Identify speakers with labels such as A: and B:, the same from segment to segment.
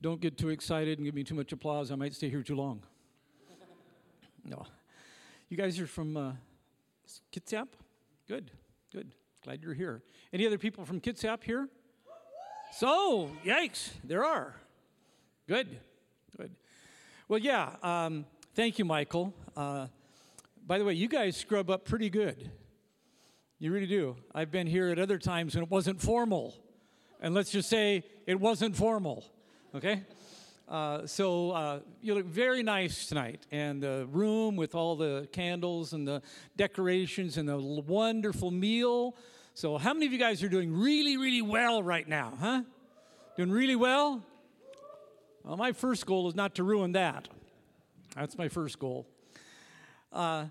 A: Don't get too excited and give me too much applause. I might stay here too long. No. You guys are from uh, Kitsap? Good, good. Glad you're here. Any other people from Kitsap here? So, yikes, there are. Good, good. Well, yeah, um, thank you, Michael. Uh, by the way, you guys scrub up pretty good. You really do. I've been here at other times when it wasn't formal. And let's just say it wasn't formal, okay? Uh, so uh, you look very nice tonight, and the room with all the candles and the decorations and the wonderful meal. So, how many of you guys are doing really, really well right now, huh? Doing really well? Well, my first goal is not to ruin that. That's my first goal. Uh,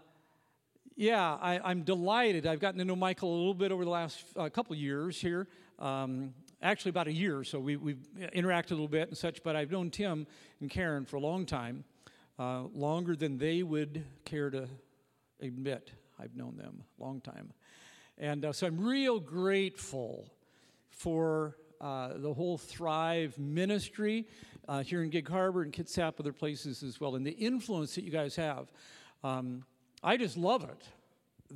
A: yeah, I, am delighted. I've gotten to know Michael a little bit over the last uh, couple years here. Um, actually about a year, or so we, we've interacted a little bit and such, but I've known Tim and Karen for a long time, uh, longer than they would care to admit. I've known them a long time. And uh, so I'm real grateful for uh, the whole Thrive ministry uh, here in Gig Harbor and Kitsap, other places as well, and the influence that you guys have. Um, I just love it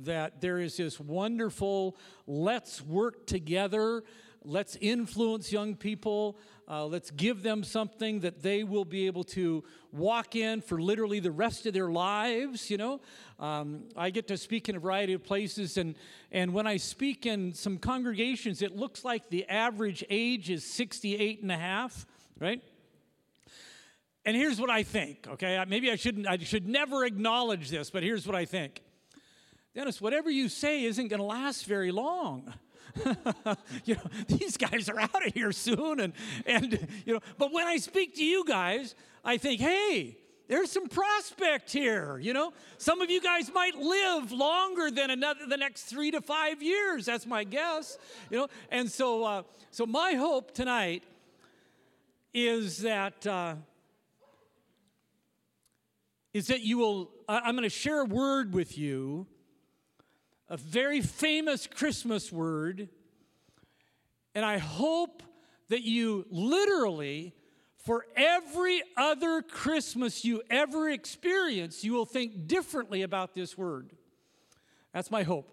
A: that there is this wonderful let's work together Let's influence young people. Uh, let's give them something that they will be able to walk in for literally the rest of their lives. You know, um, I get to speak in a variety of places, and and when I speak in some congregations, it looks like the average age is 68 and a half, right? And here's what I think. Okay, maybe I shouldn't. I should never acknowledge this, but here's what I think. Dennis, whatever you say isn't going to last very long. you know, these guys are out of here soon. And, and, you know, but when I speak to you guys, I think, hey, there's some prospect here you know? Some of you guys might live longer than another the next three to five years. That's my guess you know? And so uh, so my hope tonight is that uh, is that you will i'm going to share a word with you a very famous Christmas word. And I hope that you literally, for every other Christmas you ever experience, you will think differently about this word. That's my hope.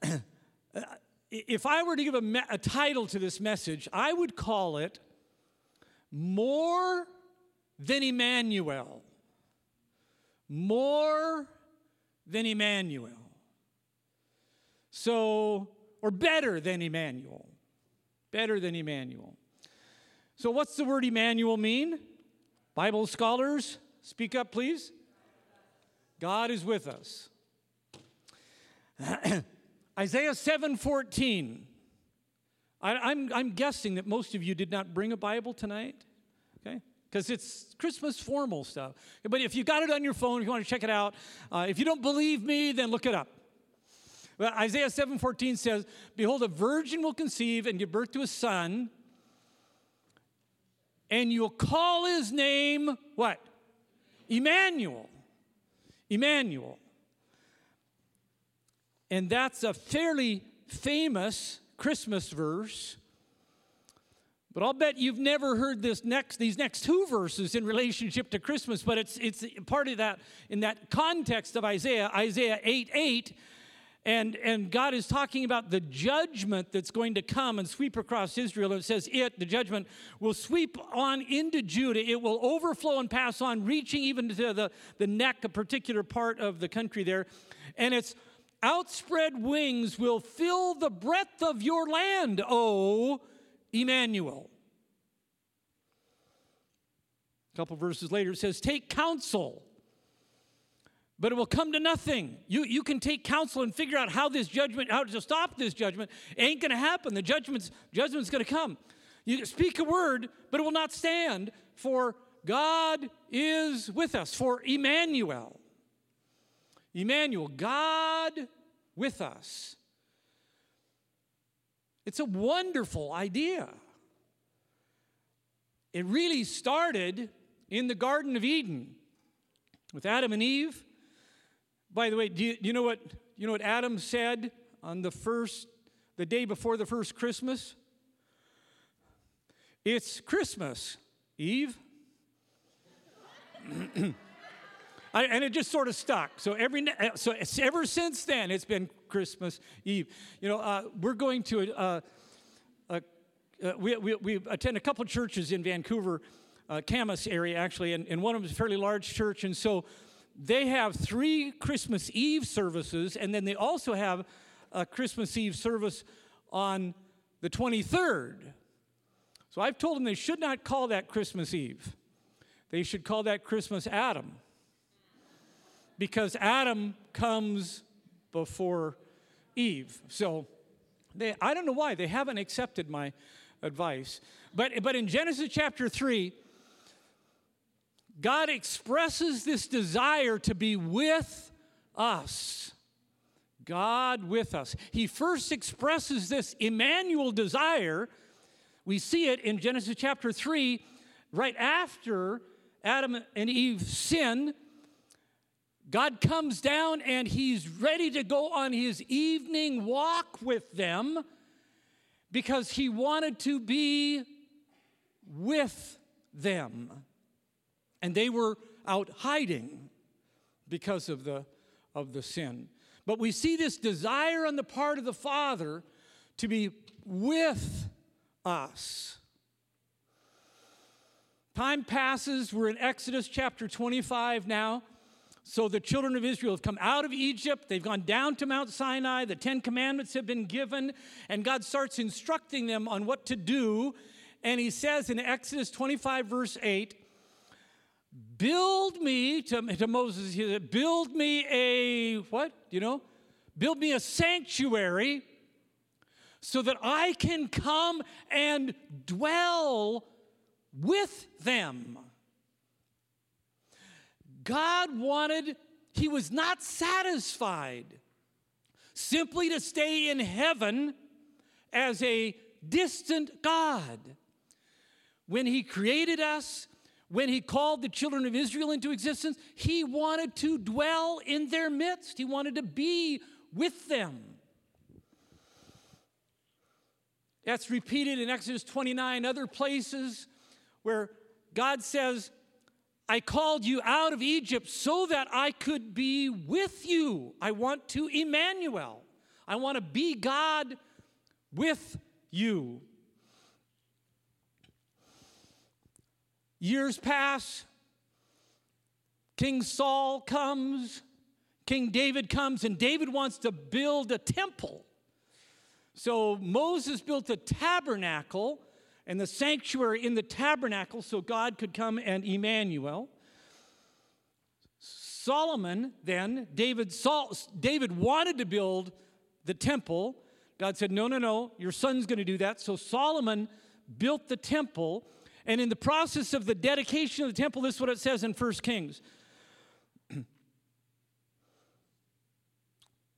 A: if I were to give a, me- a, title to this message, I would call it More Than Emmanuel. More than Emmanuel. So, or better than Emmanuel. Better than Emmanuel. So, what's the word Emmanuel mean? Bible scholars, speak up, please. God is with us. Isaiah 7:14. I'm, I'm guessing that most of you did not bring a Bible tonight because it's Christmas formal stuff. But if you got it on your phone, if you want to check it out, uh, if you don't believe me, then look it up. Well, Isaiah 7:14 says, "Behold, a virgin will conceive and give birth to a son, and you'll call his name what? Emmanuel. Emmanuel. And that's a fairly famous Christmas verse. But I'll bet you've never heard this next, these next two verses in relationship to Christmas, but it's, it's part of that, in that context of Isaiah, Isaiah 8 8. And, and God is talking about the judgment that's going to come and sweep across Israel. And it says, It, the judgment, will sweep on into Judah. It will overflow and pass on, reaching even to the, the neck, a particular part of the country there. And its outspread wings will fill the breadth of your land, O Emmanuel. A couple verses later, it says, Take counsel, but it will come to nothing. You, you can take counsel and figure out how this judgment, how to stop this judgment. It ain't going to happen. The judgment's, judgment's going to come. You speak a word, but it will not stand, for God is with us, for Emmanuel. Emmanuel, God with us. It's a wonderful idea. It really started in the Garden of Eden with Adam and Eve. By the way, do you, do you, know what you know what Adam said on the first the day before the first Christmas? It's Christmas Eve. I, and it just sort of stuck. So every so ever since then, it's been Christmas Eve. You know, uh, we're going to uh, uh, we, we, we, attend a couple churches in Vancouver, uh, Camas area actually, and, and one of them is a fairly large church, and so they have three Christmas Eve services, and then they also have a Christmas Eve service on the 23rd. So I've told them they should not call that Christmas Eve. They should call that Christmas Adam because Adam comes before Eve. So they, I don't know why they haven't accepted my advice. But, but in Genesis chapter 3, God expresses this desire to be with us. God with us. He first expresses this Emmanuel desire. We see it in Genesis chapter 3, right after Adam and Eve sin God comes down and he's ready to go on his evening walk with them because he wanted to be with them. And they were out hiding because of the, of the sin. But we see this desire on the part of the Father to be with us. Time passes. We're in Exodus chapter 25 now. So the children of Israel have come out of Egypt. They've gone down to Mount Sinai. The Ten Commandments have been given. And God starts instructing them on what to do. And He says in Exodus 25, verse 8, Build me, to, to Moses, he said, Build me a, what? You know? Build me a sanctuary so that I can come and dwell with them. God wanted, he was not satisfied simply to stay in heaven as a distant God. When he created us, when he called the children of Israel into existence, he wanted to dwell in their midst. He wanted to be with them. That's repeated in Exodus 29, other places where God says, I called you out of Egypt so that I could be with you. I want to Emmanuel. I want to be God with you. Years pass. King Saul comes. King David comes, and David wants to build a temple. So Moses built a tabernacle and the sanctuary in the tabernacle so God could come and Emmanuel. Solomon, then, David, Saul, David wanted to build the temple. God said, No, no, no, your son's going to do that. So Solomon built the temple. And in the process of the dedication of the temple, this is what it says in 1 Kings.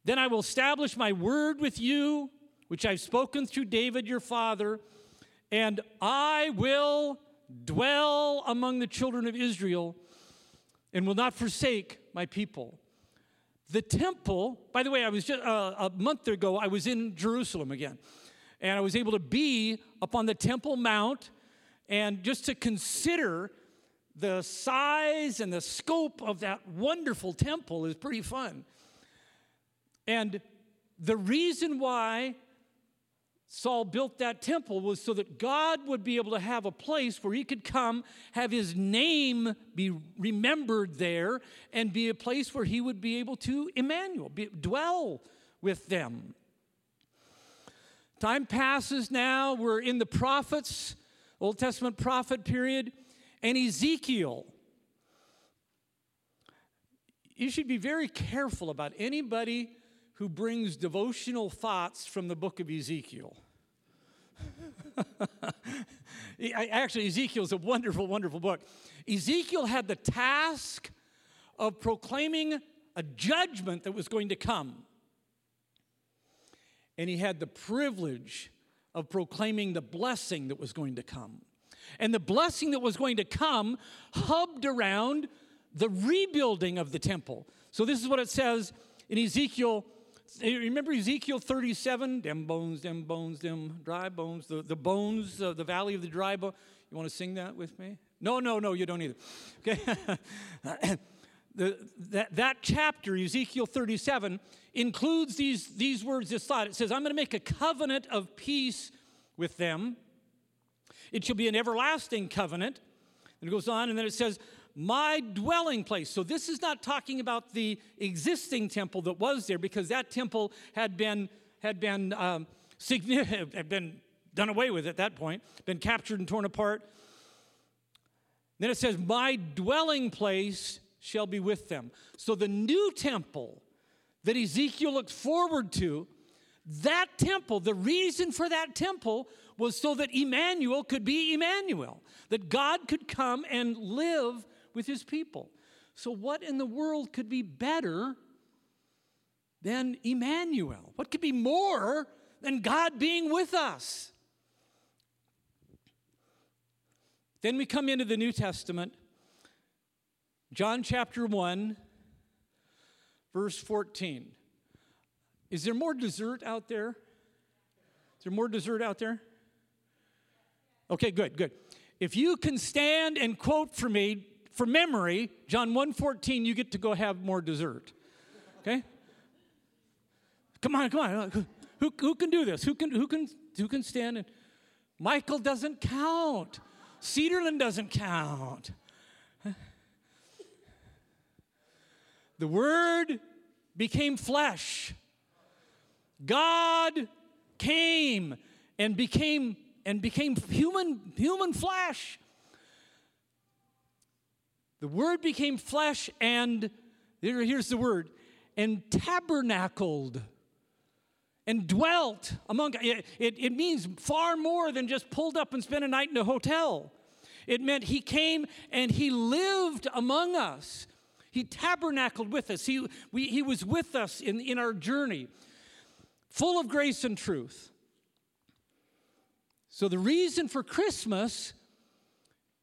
A: then I will establish my word with you, which I've spoken through David your father and I will dwell among the children of Israel and will not forsake my people. The temple, by the way, I was just uh, a month ago, I was in Jerusalem again, and I was able to be up on the Temple Mount and just to consider the size and the scope of that wonderful temple is pretty fun. And the reason why Saul built that temple was so that God would be able to have a place where he could come, have his name be remembered there, and be a place where he would be able to, Emmanuel, be, dwell with them. Time passes now, we're in the prophets, Old Testament prophet period, and Ezekiel. You should be very careful about anybody who brings devotional thoughts from the book of Ezekiel. Actually, Ezekiel is a wonderful, wonderful book. Ezekiel had the task of proclaiming a judgment that was going to come. And he had the privilege of proclaiming the blessing that was going to come. And the blessing that was going to come hubbed around the rebuilding of the temple. So, this is what it says in Ezekiel remember Ezekiel 37? Them bones, them bones, them dry bones, the, the bones, uh, the valley of the dry bones. You want to sing that with me? No, no, no, you don't either. Okay? the, that, that chapter, Ezekiel 37, includes these, these words, this thought. It says, I'm going to make a covenant of peace with them. It shall be an everlasting covenant. And it goes on, and then it says, My dwelling place. So this is not talking about the existing temple that was there, because that temple had been, had been, um, had been done away with at that point, been captured and torn apart. Then it says, My dwelling place shall be with them. So the new temple that Ezekiel looked forward to, that temple, the reason for that temple was so that Emmanuel could be Emmanuel, that God could come and live with his people. So, what in the world could be better than Emmanuel? What could be more than God being with us? Then we come into the New Testament, John chapter 1, verse 14. Is there more dessert out there? Is there more dessert out there? Okay, good, good. If you can stand and quote for me for memory, John 1:14, you get to go have more dessert. Okay? Come on, come on. Who, who can do this? Who can who can who can stand and Michael doesn't count. Cedarland doesn't count. The Word became flesh. God came and became and became human human flesh. The Word became flesh and here's the word and tabernacled and dwelt among it, it, it, means far more than just pulled up and spent a night in a hotel it meant he came and he lived among us. He tabernacled with us. He, we, he was with us in, in our journey, full of grace and truth. So, the reason for Christmas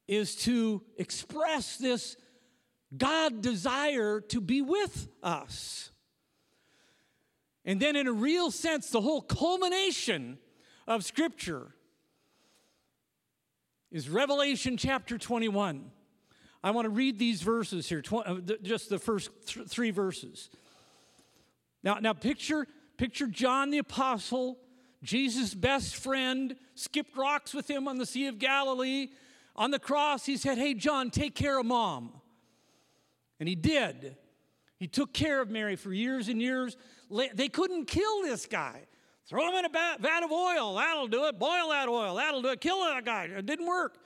A: is to express this God desire to be with us. And then, in a real sense, the whole culmination of Scripture is Revelation chapter 21. I want to read these verses here, uh, just the first th- three verses. Now, now picture, picture John the Apostle, Jesus' best friend, skipped rocks with him on the Sea of Galilee. On the cross, he said, Hey, John, take care of mom. And he did. He took care of Mary for years and years. They couldn't kill this guy. Throw him in a vat of oil. That'll do it. Boil that oil. That'll do it. Kill that guy. It didn't work.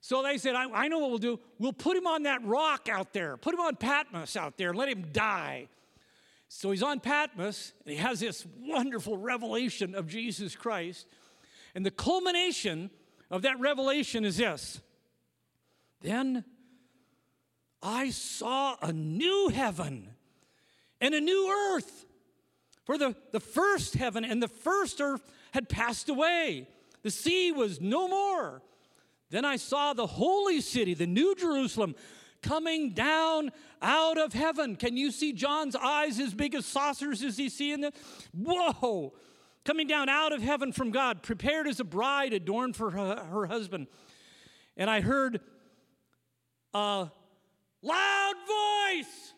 A: So they said, I, I know what we'll do. We'll put him on that rock out there. Put him on Patmos out there and let him die. So he's on Patmos and he has this wonderful revelation of Jesus Christ. And the culmination of that revelation is this Then I saw a new heaven and a new earth. For the, the first heaven and the first earth had passed away, the sea was no more. Then I saw the holy city, the new Jerusalem, coming down out of heaven. Can you see John's eyes as big as saucers as he see in the whoa coming down out of heaven from God, prepared as a bride adorned for her, her husband. And I heard a loud voice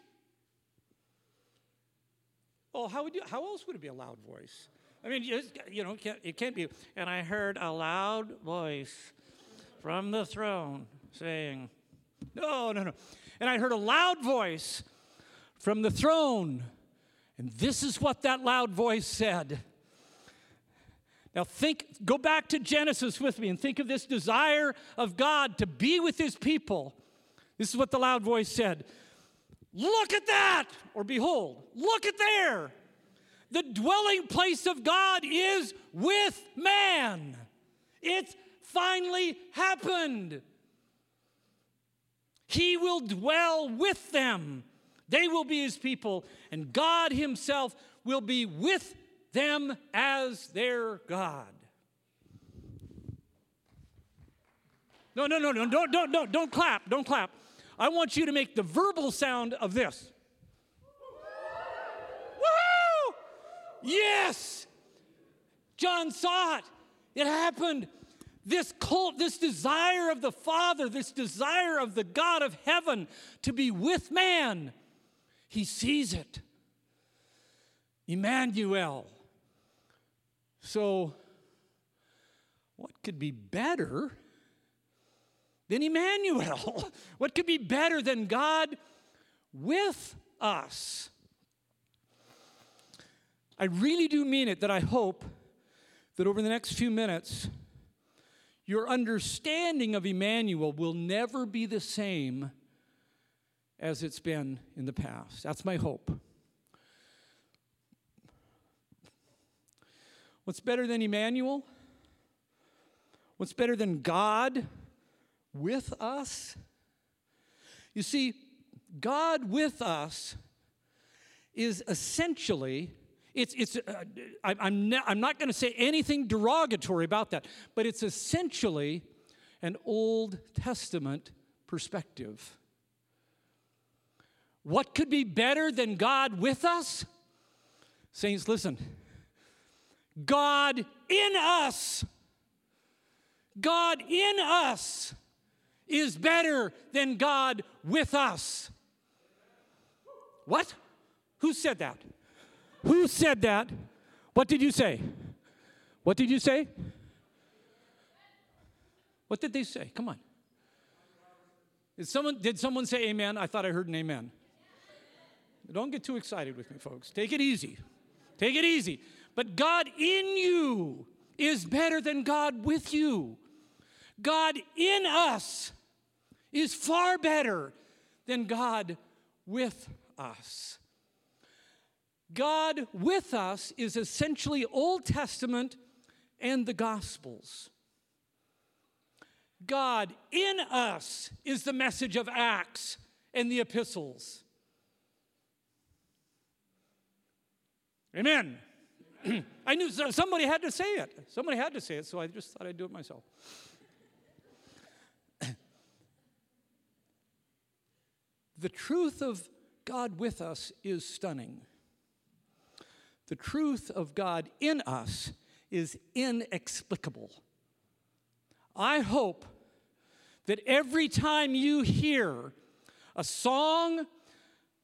A: Oh, how would you? How else would it be a loud voice? I mean, you know, it can't be. And I heard a loud voice from the throne saying, "No, no, no." And I heard a loud voice from the throne, and this is what that loud voice said. Now think, go back to Genesis with me and think of this desire of God to be with his people. This is what the loud voice said. Look at that! Or behold, look at there! The dwelling place of God is with man. It's finally happened. He will dwell with them. They will be his people, and God himself will be with them as their God. No, no, no, no, don't, don't, don't, don't clap, don't clap. I want you to make the verbal sound of this. Woo! Yes! John saw it. It happened. This cult, this desire of the Father, this desire of the God of heaven to be with man, he sees it. Emmanuel. So, what could be better than Emmanuel? what could be better than God with us? I really do mean it that I hope that over the next few minutes, your understanding of Emmanuel will never be the same as it's been in the past. That's my hope. What's better than Emmanuel? What's better than God with us? You see, God with us is essentially it's, it's, uh, I'm, ne- I'm not going to say anything derogatory about that, but it's essentially an Old Testament perspective. What could be better than God with us? Saints, listen. God in us, God in us is better than God with us. What? Who said that? Who said that? What did you say? What did you say? What did they say? Come on. Did someone, did someone say amen? I thought I heard an amen. Don't get too excited with me, folks. Take it easy. Take it easy. But God in you is better than God with you. God in us is far better than God with us. God with us is essentially Old Testament and the Gospels. God in us is the message of Acts and the epistles. Amen. I knew somebody had to say it. Somebody had to say it, so I just thought I'd do it myself. the truth of God with us is stunning the truth of God in us is inexplicable. I hope that every time you hear a song,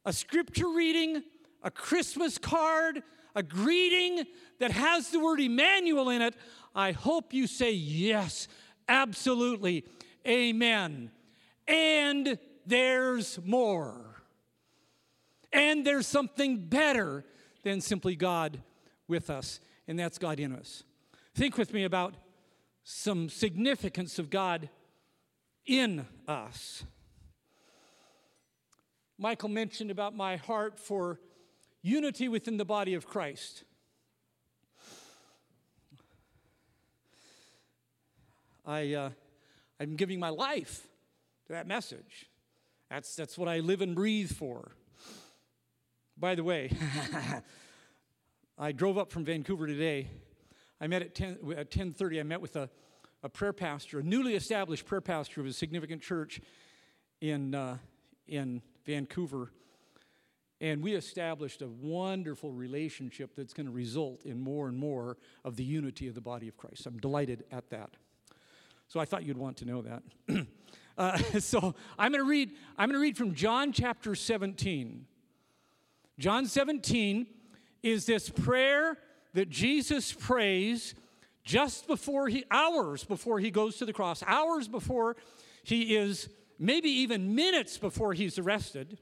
A: a scripture reading, a Christmas card, a greeting that has the word Emmanuel in it, I hope you say, Yes, absolutely, amen. And there's more. And there's something better than simply God with us, and that's God in us. Think with me about some significance of God in us. Michael mentioned about my heart for unity within the body of Christ. I, uh, I'm giving my life to that message. That's, that's what I live and breathe for. By the way, I drove up from Vancouver today. I met at 10, at 10:30. I met with a, a prayer pastor, a newly established prayer pastor of a significant church in uh, in Vancouver, and we established a wonderful relationship that's going to result in more and more of the unity of the body of Christ. I'm delighted at that. So I thought you'd want to know that. uh, so I'm going to read. I'm going to read from John chapter 17. John 17 is this prayer that Jesus prays just before he, hours before he goes to the cross, hours before he is, maybe even minutes before he's arrested.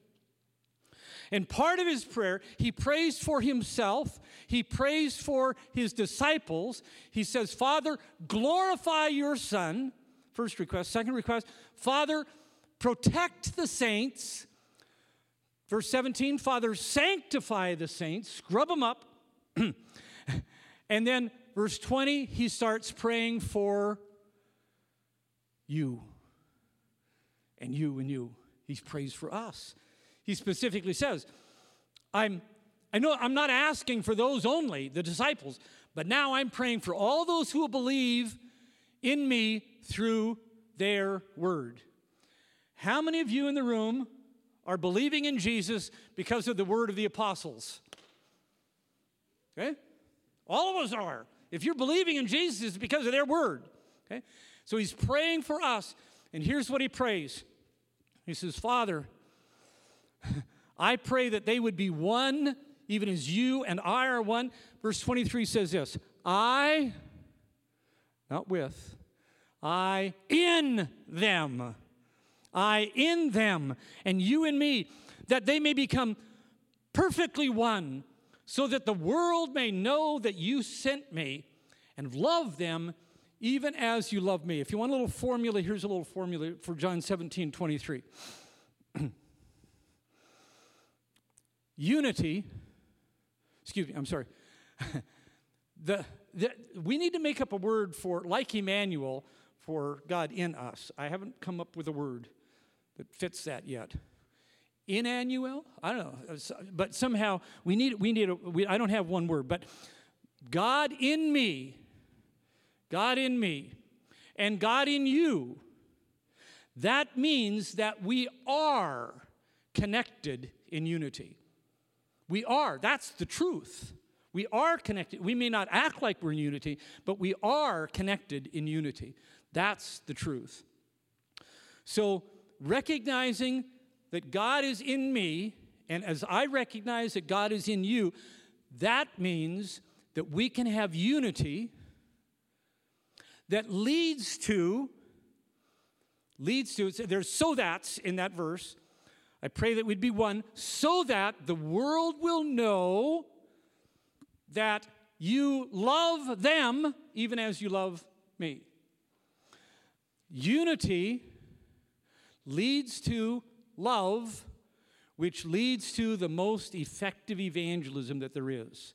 A: And part of his prayer, he prays for himself, he prays for his disciples. He says, Father, glorify your Son. First request. Second request, Father, protect the saints. Verse 17, Father, sanctify the saints, scrub them up. and then verse 20, he starts praying for you and you and you. He prays for us. He specifically says, I'm I know I'm not asking for those only, the disciples, but now I'm praying for all those who will believe in me through their word. How many of you in the room are believing in Jesus because of the word of the apostles. Okay? All of us are. If you're believing in Jesus, it's because of their word. Okay? So he's praying for us. And here's what he prays He says, Father, I pray that they would be one, even as you and I are one. Verse 23 says this I, not with, I in them. I in them, and you in me, that they may become perfectly one, so that the world may know that you sent me and love them even as you love me. If you want a little formula, here's a little formula for John 17 23. Unity, excuse me, I'm sorry. the, the, we need to make up a word for, like Emmanuel, for God in us. I haven't come up with a word that fits that yet. Inannual? I don't know, but somehow we need we need a, we, I don't have one word, but God in me, God in me, and God in you. That means that we are connected in unity. We are. That's the truth. We are connected. We may not act like we're in unity, but we are connected in unity. That's the truth. So recognizing that God is in me, and as I recognize that God is in you, that means that we can have unity that leads to leads to there's so that's in that verse i pray that we'd be one so that the world will know that you love them even as you love me unity leads to love, which leads to the most effective evangelism that there is.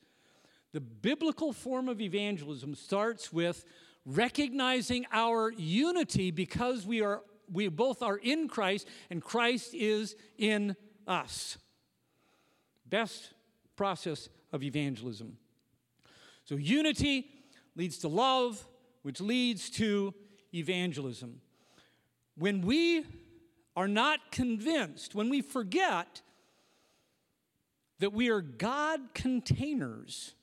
A: The biblical form of evangelism starts with recognizing our unity because we are we both are in Christ and Christ is in us. Best process of evangelism. So unity leads to love, which leads to evangelism. When we are not convinced, when we forget that we are God containers,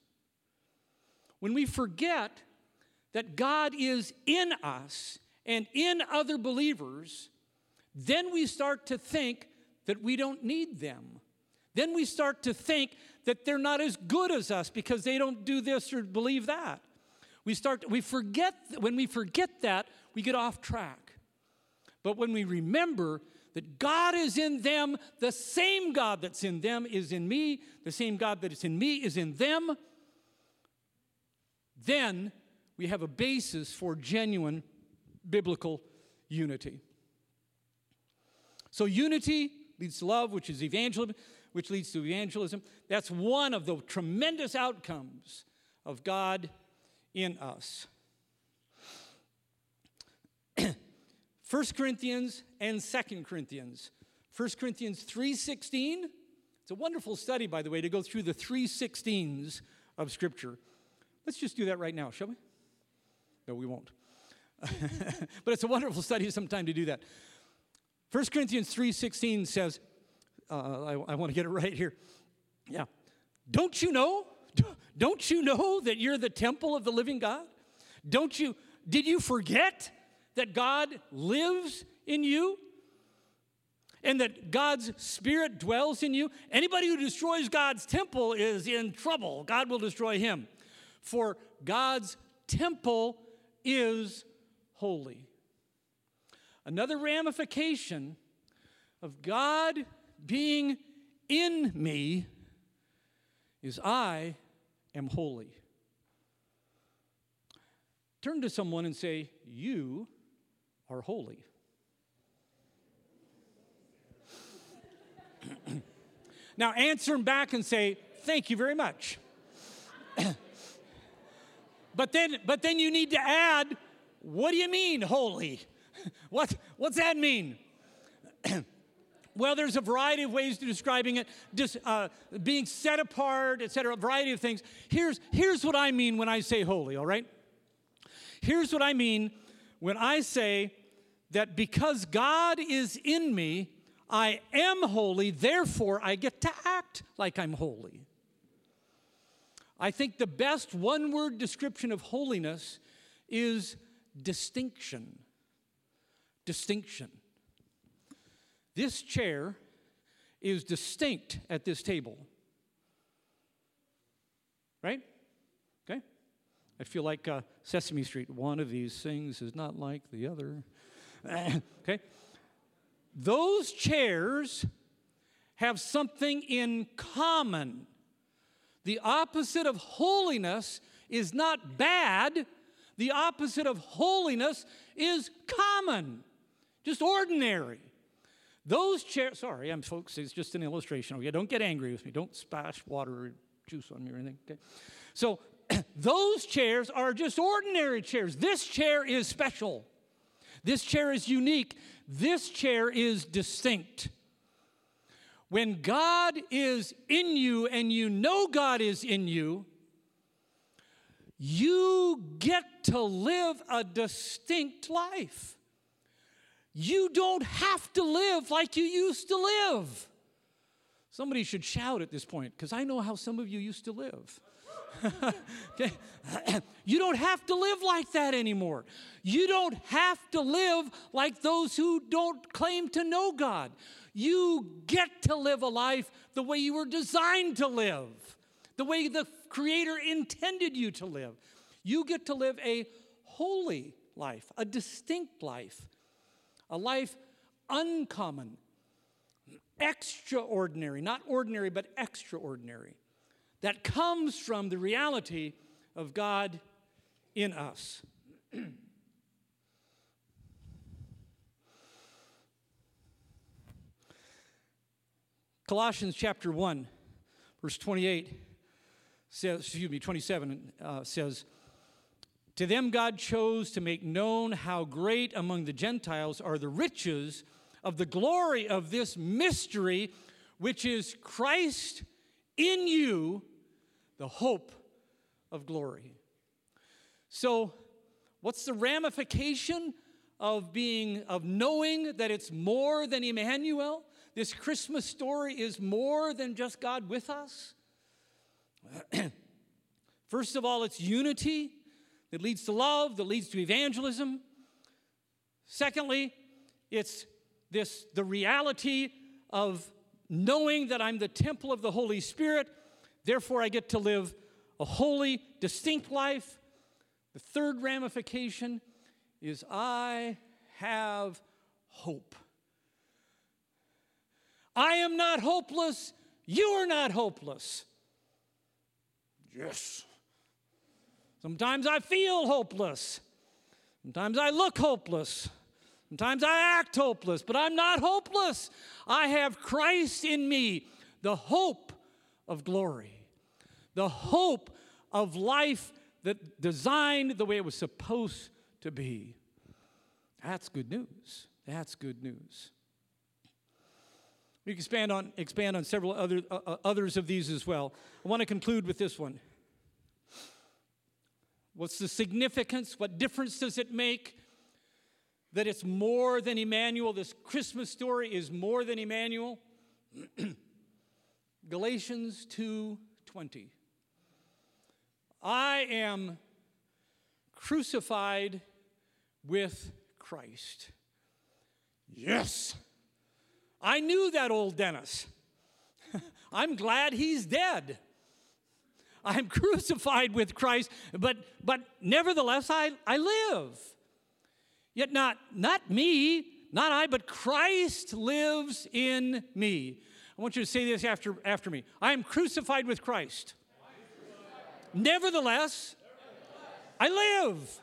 A: when we forget that God is in us and in other believers, then we start to think that we don't need them. Then we start to think that they're not as good as us because they don't do this or believe that. We start we forget when we forget that, we get off track. But when we remember that God is in them, the same God that's in them is in me, the same God that is in me is in them, then we have a basis for genuine biblical unity. So, unity leads to love, which is evangelism, which leads to evangelism. That's one of the tremendous outcomes of God in us. 1 Corinthians and 2 Corinthians. 1 Corinthians 3:16. It's a wonderful study, by the way, to go through the 316s of Scripture. Let's just do that right now, shall we? No, we won't. but it's a wonderful study sometime to do that. 1 Corinthians 3:16 says, uh, I, I want to get it right here. Yeah. Don't you know? Don't you know that you're the temple of the living God? Don't you, did you forget that God lives in you and that God's spirit dwells in you. Anybody who destroys God's temple is in trouble. God will destroy him. For God's temple is holy. Another ramification of God being in me is I am holy. Turn to someone and say, You are holy. now answer him back and say, Thank you very much. but then but then you need to add, what do you mean holy? what what's that mean? well, there's a variety of ways to describing it, just uh, being set apart, etc. A variety of things. Here's here's what I mean when I say holy. All right. Here's what I mean when I say that because God is in me, I am holy, therefore I get to act like I'm holy. I think the best one word description of holiness is distinction. Distinction. This chair is distinct at this table. Right? Okay? I feel like uh, Sesame Street. One of these things is not like the other. okay? Those chairs have something in common. The opposite of holiness is not bad, the opposite of holiness is common, just ordinary. Those chairs, sorry, I'm folks, it's just an illustration. Okay, don't get angry with me. Don't splash water or juice on me or anything. Okay. So those chairs are just ordinary chairs. This chair is special. This chair is unique. This chair is distinct. When God is in you and you know God is in you, you get to live a distinct life. You don't have to live like you used to live. Somebody should shout at this point because I know how some of you used to live. okay? you don't have to live like that anymore. You don't have to live like those who don't claim to know God. You get to live a life the way you were designed to live, the way the Creator intended you to live. You get to live a holy life, a distinct life, a life uncommon, extraordinary, not ordinary, but extraordinary, that comes from the reality of God in us. Colossians chapter 1, verse 28 says, excuse me, 27 uh, says, To them God chose to make known how great among the Gentiles are the riches of the glory of this mystery, which is Christ in you, the hope of glory. So, what's the ramification of being, of knowing that it's more than Emmanuel? This Christmas story is more than just God with us. First of all, it's unity that leads to love, that leads to evangelism. Secondly, it's this the reality of knowing that I'm the temple of the Holy Spirit, therefore I get to live a holy, distinct life. The third ramification is I have hope. I am not hopeless. You are not hopeless. Yes. Sometimes I feel hopeless. Sometimes I look hopeless. Sometimes I act hopeless, but I'm not hopeless. I have Christ in me, the hope of glory, the hope of life that designed the way it was supposed to be. That's good news. That's good news. We can expand on, expand on several other, uh, uh, others of these as well. I want to conclude with this one. What's the significance? What difference does it make that it's more than Emmanuel? This Christmas story is more than Emmanuel. Galatians 2:20. I am crucified with Christ. Yes. I knew that old Dennis. I'm glad he's dead. I'm crucified with Christ, but, but nevertheless I, I live. Yet not, not me, not I, but Christ lives in me. I want you to say this after, after me. I am crucified with Christ. Nevertheless, I live.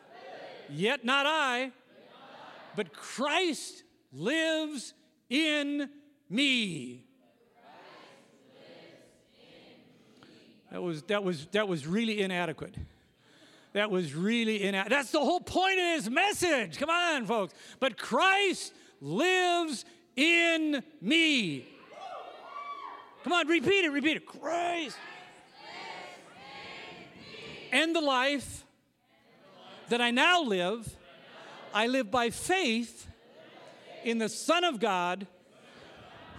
A: Yet not I, but Christ lives in me. That was, that was, that was really inadequate. That was really inadequate. That's the whole point of his message. Come on, folks. But Christ lives in me. Come on, repeat it, repeat it. Christ. And the life that I now live, I live by faith in the Son of God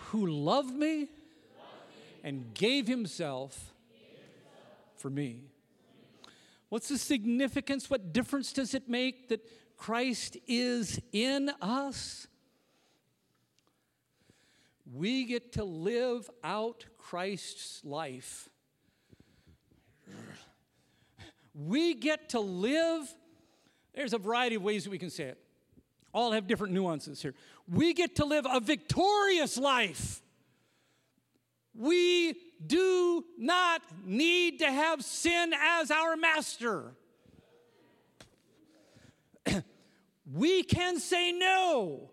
A: who loved me and gave himself for me. What's the significance? What difference does it make that Christ is in us? We get to live out Christ's life. We get to live, there's a variety of ways that we can say it. All have different nuances here. We get to live a victorious life. We do not need to have sin as our master. we can say no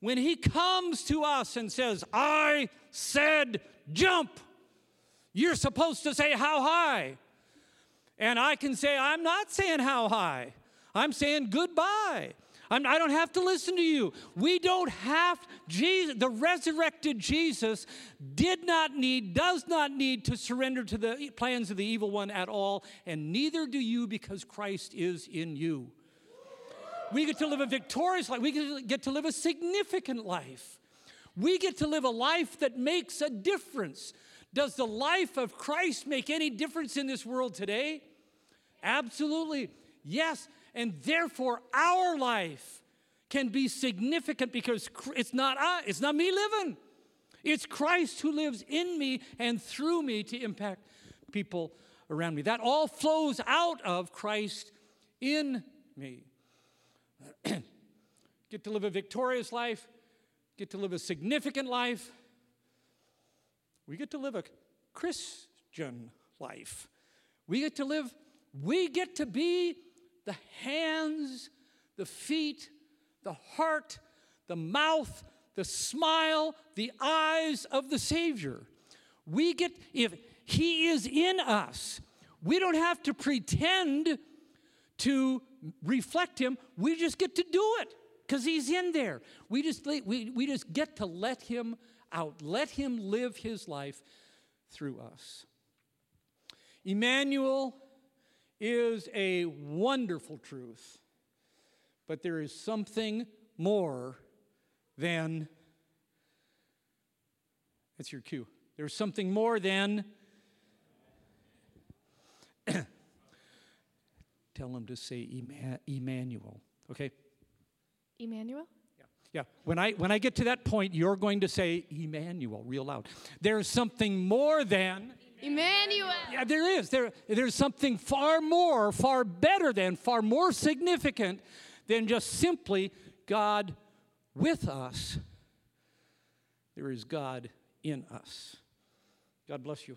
A: when he comes to us and says, I said jump. You're supposed to say how high. And I can say, I'm not saying how high. I'm saying goodbye. I'm, I do not have to listen to you. We don't have, Jesus, the resurrected Jesus did not need, does not need to surrender to the plans of the evil one at all, and neither do you because Christ is in you. We get to live a victorious life, we get to live a significant life. We get to live a life that makes a difference. Does the life of Christ make any difference in this world today? Absolutely. Yes. And therefore, our life can be significant because it's not I, it's not me living. It's Christ who lives in me and through me to impact people around me. That all flows out of Christ in me. get to live a victorious life, get to live a significant life. We get to live a Christian life. We get to live we get to be the hands, the feet, the heart, the mouth, the smile, the eyes of the Savior. We get, if He is in us, we don't have to pretend to reflect Him. We just get to do it because He's in there. We just, we, we just get to let Him out, let Him live His life through us. Emmanuel is a wonderful truth, but there is something more than, that's your cue. There's something more than, tell them to say Emmanuel, okay?
B: Emmanuel?
A: Yeah. Yeah. When I when I get to that point, you're going to say Emmanuel real loud. There's something more than
B: Emmanuel.
A: Yeah, there is. There, there's something far more, far better than, far more significant than just simply God with us. There is God in us. God bless you.